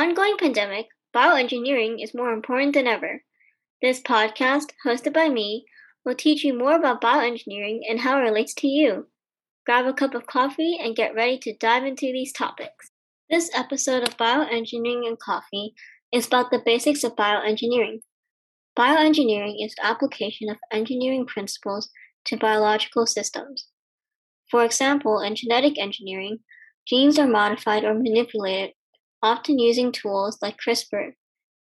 ongoing pandemic, bioengineering is more important than ever. This podcast, hosted by me, will teach you more about bioengineering and how it relates to you. Grab a cup of coffee and get ready to dive into these topics. This episode of Bioengineering and Coffee is about the basics of bioengineering. Bioengineering is the application of engineering principles to biological systems. For example, in genetic engineering, genes are modified or manipulated, often using tools like CRISPR.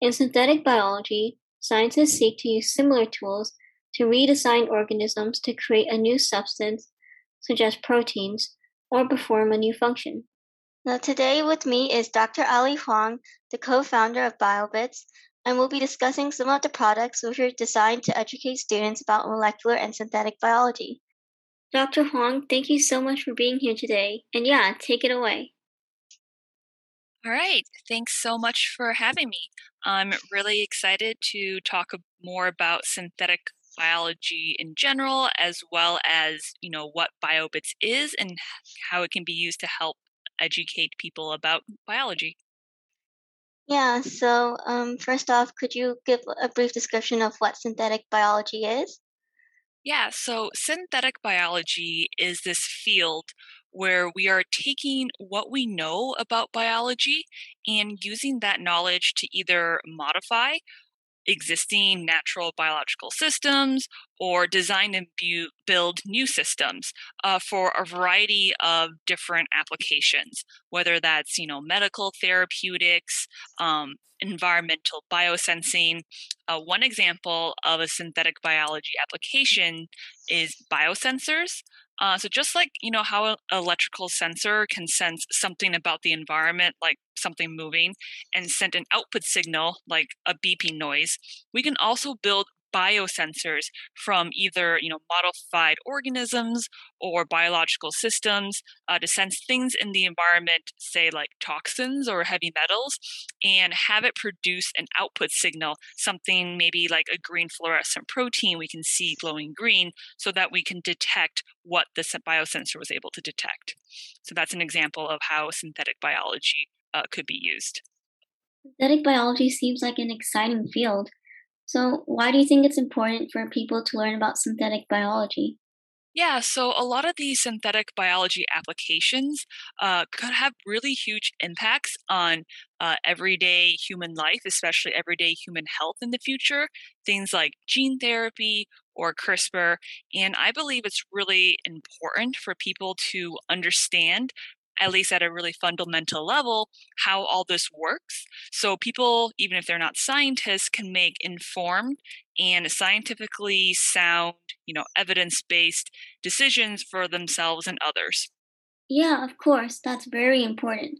In synthetic biology, scientists seek to use similar tools to redesign organisms to create a new substance, such as proteins, or perform a new function. Now, today with me is Dr. Ally Huang, the co founder of BioBits, and we'll be discussing some of the products which are designed to educate students about molecular and synthetic biology. Dr. Huang, thank you so much for being here today. And yeah, take it away. All right. Thanks so much for having me. I'm really excited to talk more about synthetic biology in general as well as, you know, what BioBits is and how it can be used to help educate people about biology. Yeah, so um, first off, could you give a brief description of what synthetic biology is? Yeah, so synthetic biology is this field where we are taking what we know about biology and using that knowledge to either modify existing natural biological systems or design and bu- build new systems uh, for a variety of different applications whether that's you know medical therapeutics um, environmental biosensing. Uh, one example of a synthetic biology application is biosensors uh, so just like you know how an electrical sensor can sense something about the environment, like something moving, and send an output signal like a beeping noise, we can also build biosensors from either you know modified organisms or biological systems uh, to sense things in the environment say like toxins or heavy metals and have it produce an output signal something maybe like a green fluorescent protein we can see glowing green so that we can detect what the biosensor was able to detect. So that's an example of how synthetic biology uh, could be used. Synthetic biology seems like an exciting field so, why do you think it's important for people to learn about synthetic biology? Yeah, so a lot of these synthetic biology applications uh, could have really huge impacts on uh, everyday human life, especially everyday human health in the future. Things like gene therapy or CRISPR. And I believe it's really important for people to understand at least at a really fundamental level, how all this works. So people, even if they're not scientists, can make informed and scientifically sound, you know, evidence-based decisions for themselves and others. Yeah, of course. That's very important.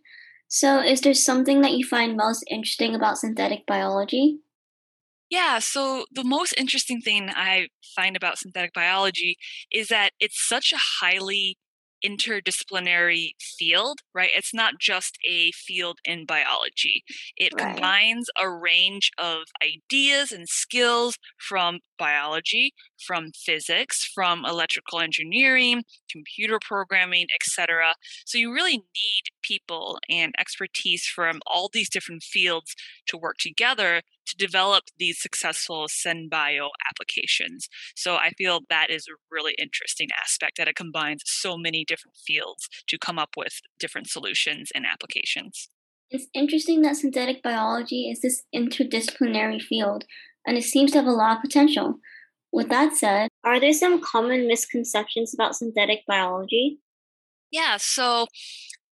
So, is there something that you find most interesting about synthetic biology? Yeah, so the most interesting thing I find about synthetic biology is that it's such a highly interdisciplinary field, right? It's not just a field in biology. It right. combines a range of ideas and skills from biology, from physics, from electrical engineering, computer programming, etc. So you really need people and expertise from all these different fields to work together to develop these successful SynBio applications. So I feel that is a really interesting aspect that it combines so many different fields to come up with different solutions and applications. It's interesting that synthetic biology is this interdisciplinary field, and it seems to have a lot of potential. With that said, are there some common misconceptions about synthetic biology? Yeah, so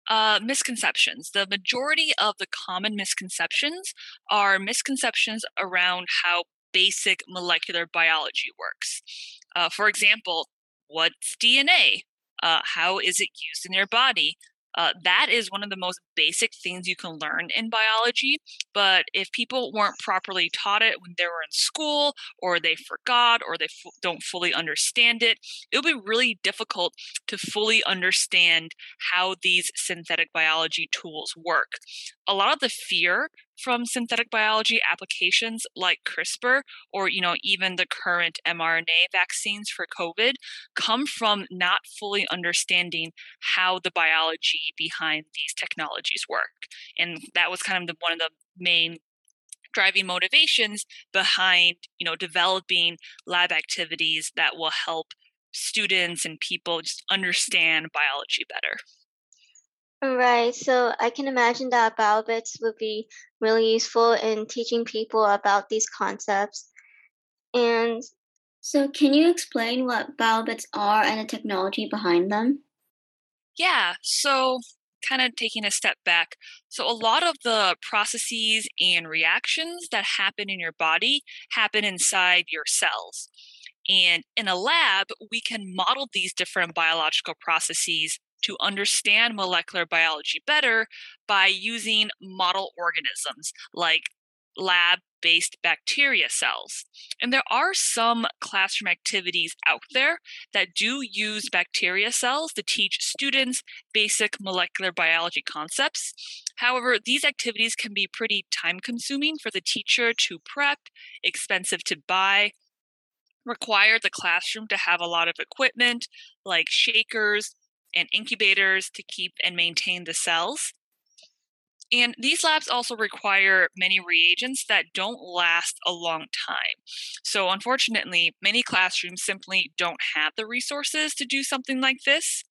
uh, misconceptions. The majority of the common misconceptions are misconceptions around how basic molecular biology works. Uh, for example, what's DNA? Uh, how is it used in your body? Uh, that is one of the most basic things you can learn in biology. But if people weren't properly taught it when they were in school, or they forgot, or they f- don't fully understand it, it'll be really difficult to fully understand how these synthetic biology tools work. A lot of the fear from synthetic biology applications like CRISPR or you know even the current mRNA vaccines for COVID come from not fully understanding how the biology behind these technologies work. And that was kind of the, one of the main driving motivations behind you know developing lab activities that will help students and people just understand biology better. Right. So I can imagine that BioBits would be really useful in teaching people about these concepts. And so, can you explain what BioBits are and the technology behind them? Yeah. So, kind of taking a step back. So, a lot of the processes and reactions that happen in your body happen inside your cells. And in a lab, we can model these different biological processes to understand molecular biology better by using model organisms like lab based bacteria cells. And there are some classroom activities out there that do use bacteria cells to teach students basic molecular biology concepts. However, these activities can be pretty time consuming for the teacher to prep, expensive to buy, require the classroom to have a lot of equipment like shakers and incubators to keep and maintain the cells. And these labs also require many reagents that don't last a long time. So, unfortunately, many classrooms simply don't have the resources to do something like this.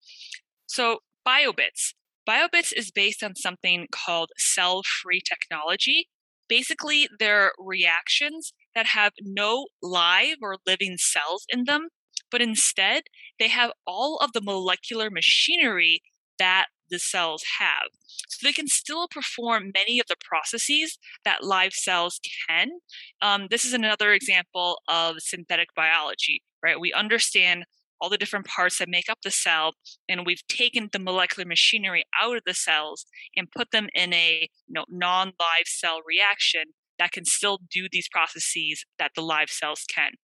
So, BioBits. BioBits is based on something called cell free technology. Basically, they're reactions that have no live or living cells in them, but instead they have all of the molecular machinery that the cells have. So they can still perform many of the processes that live cells can. Um, this is another example of synthetic biology, right? We understand all the different parts that make up the cell, and we've taken the molecular machinery out of the cells and put them in a you know, non-live cell reaction that can still do these processes that the live cells can.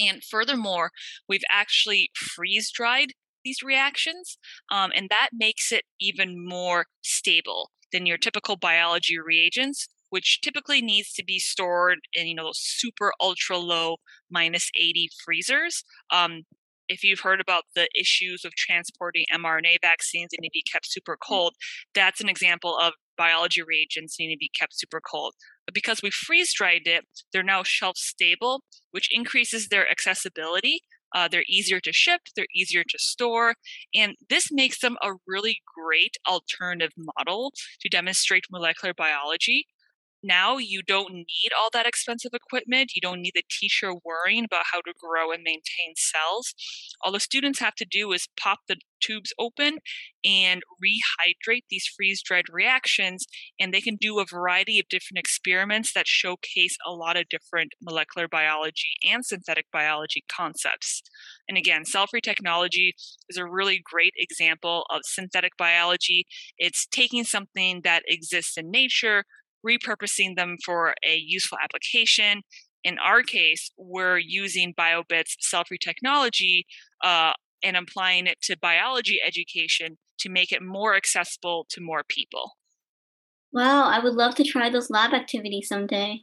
And furthermore, we've actually freeze dried these reactions, um, and that makes it even more stable than your typical biology reagents, which typically needs to be stored in you know those super ultra low minus 80 freezers. Um, if you've heard about the issues of transporting mRNA vaccines, they need to be kept super mm. cold. That's an example of biology reagents needing to be kept super cold. But because we freeze dried it, they're now shelf stable, which increases their accessibility. Uh, they're easier to ship, they're easier to store, and this makes them a really great alternative model to demonstrate molecular biology now you don't need all that expensive equipment. You don't need the teacher worrying about how to grow and maintain cells. All the students have to do is pop the tubes open and rehydrate these freeze dried reactions, and they can do a variety of different experiments that showcase a lot of different molecular biology and synthetic biology concepts. And again, cell free technology is a really great example of synthetic biology. It's taking something that exists in nature repurposing them for a useful application. In our case, we're using BioBits cell free technology uh, and applying it to biology education to make it more accessible to more people. Wow, I would love to try those lab activities someday.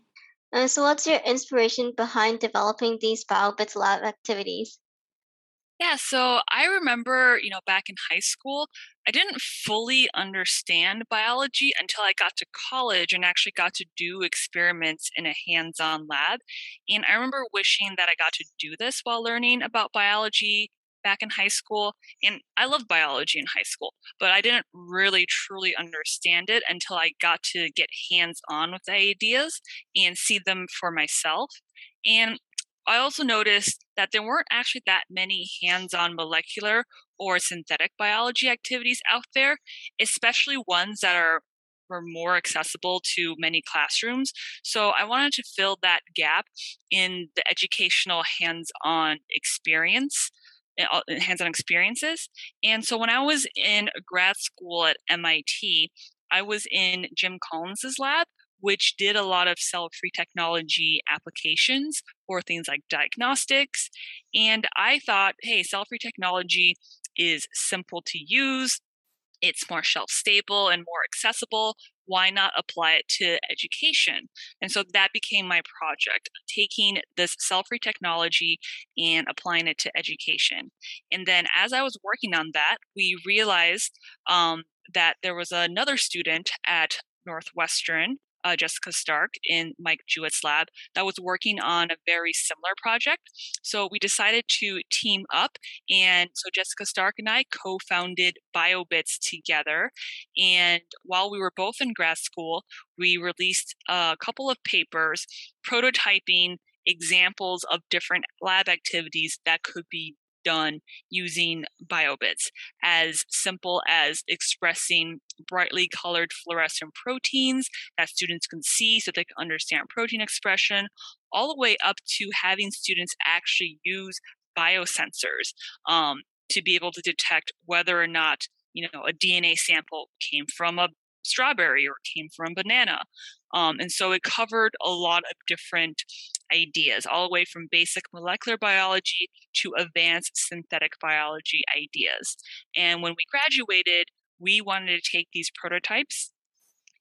Uh, so, what's your inspiration behind developing these BioBits lab activities? Yeah, so I remember, you know, back in high school, I didn't fully understand biology until I got to college and actually got to do experiments in a hands on lab. And I remember wishing that I got to do this while learning about biology back in high school. And I loved biology in high school, but I didn't really truly understand it until I got to get hands on with the ideas and see them for myself. And I also noticed that there weren't actually that many hands on molecular or synthetic biology activities out there, especially ones that are were more accessible to many classrooms. So I wanted to fill that gap in the educational hands-on experience eh, hands-on experiences. And so when I was in grad school at MIT, I was in Jim Collins's lab, which did a lot of cell free technology applications for things like diagnostics. And I thought, hey, cell free technology is simple to use, it's more shelf stable and more accessible why not apply it to education? And so that became my project, taking this cell free technology and applying it to education. And then as I was working on that, we realized um, that there was another student at Northwestern uh, Jessica Stark in Mike Jewett's lab that was working on a very similar project. So we decided to team up. And so Jessica Stark and I co founded BioBits together. And while we were both in grad school, we released a couple of papers prototyping examples of different lab activities that could be done using BioBits, as simple as expressing brightly colored fluorescent proteins that students can see so they can understand protein expression, all the way up to having students actually use biosensors um, to be able to detect whether or not you know a DNA sample came from a strawberry or came from banana. Um, and so it covered a lot of different ideas, all the way from basic molecular biology to advanced synthetic biology ideas. And when we graduated, we wanted to take these prototypes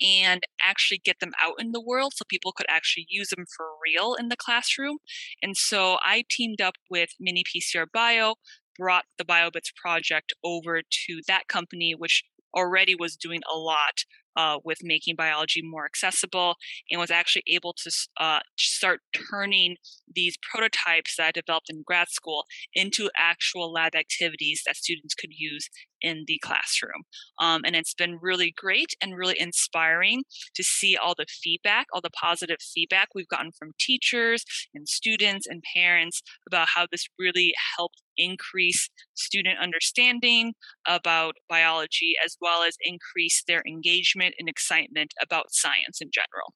and actually get them out in the world so people could actually use them for real in the classroom. And so I teamed up with Mini PCR Bio, brought the BioBits project over to that company, which already was doing a lot uh, with making biology more accessible and was actually able to uh, start turning these prototypes that I developed in grad school into actual lab activities that students could use in the classroom. Um, and it's been really great and really inspiring to see all the feedback, all the positive feedback we've gotten from teachers and students and parents about how this really helped increase student understanding about biology as well as increase their engagement and excitement about science in general.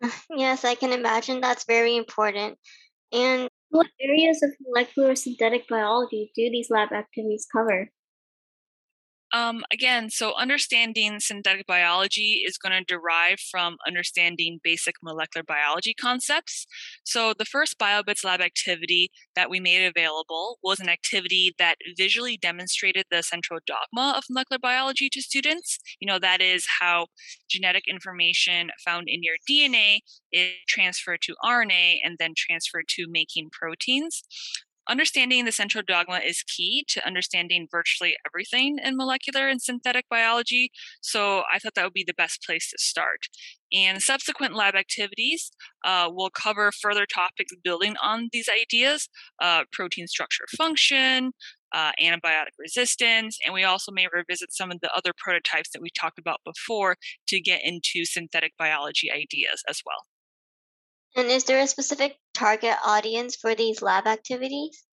Yes, I can imagine that's very important. And what areas of molecular synthetic biology do these lab activities cover? Um, again, so understanding synthetic biology is going to derive from understanding basic molecular biology concepts. So, the first BioBits lab activity that we made available was an activity that visually demonstrated the central dogma of molecular biology to students. You know, that is how genetic information found in your DNA is transferred to RNA and then transferred to making proteins. Understanding the central dogma is key to understanding virtually everything in molecular and synthetic biology, so I thought that would be the best place to start. And subsequent lab activities uh, will cover further topics building on these ideas uh, protein structure function, uh, antibiotic resistance, and we also may revisit some of the other prototypes that we talked about before to get into synthetic biology ideas as well. And is there a specific target audience for these lab activities?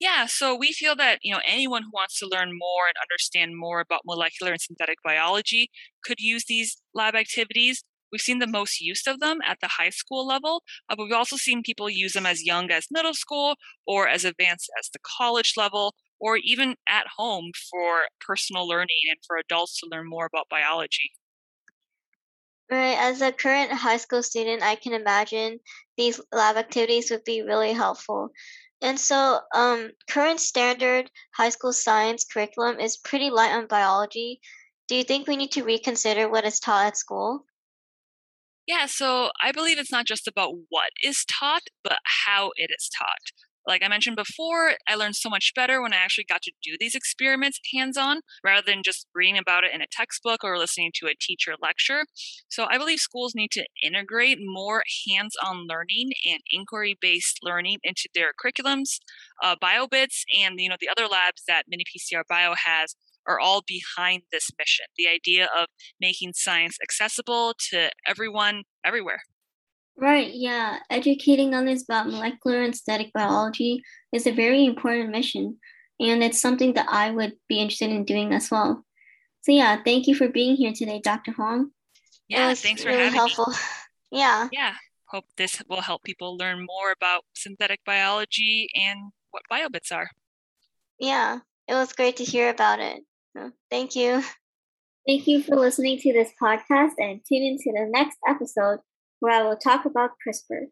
Yeah, so we feel that you know anyone who wants to learn more and understand more about molecular and synthetic biology could use these lab activities. We've seen the most use of them at the high school level, uh, but we've also seen people use them as young as middle school or as advanced as the college level, or even at home for personal learning and for adults to learn more about biology. Right, as a current high school student, I can imagine these lab activities would be really helpful. And so, um, current standard high school science curriculum is pretty light on biology. Do you think we need to reconsider what is taught at school? Yeah, so I believe it's not just about what is taught, but how it is taught like I mentioned before, I learned so much better when I actually got to do these experiments hands on rather than just reading about it in a textbook or listening to a teacher lecture. So I believe schools need to integrate more hands on learning and inquiry based learning into their curriculums. Uh, BioBits and you know the other labs that Mini PCR Bio has are all behind this mission the idea of making science accessible to everyone everywhere. Right, yeah. Educating others about molecular and synthetic biology is a very important mission, and it's something that I would be interested in doing as well. So, yeah, thank you for being here today, Dr. Huang. Yeah, thanks for really having helpful. me. yeah. Yeah. Hope this will help people learn more about synthetic biology and what biobits are. Yeah, it was great to hear about it. So, thank you. Thank you for listening to this podcast and tune in to the next episode where I will talk about CRISPR.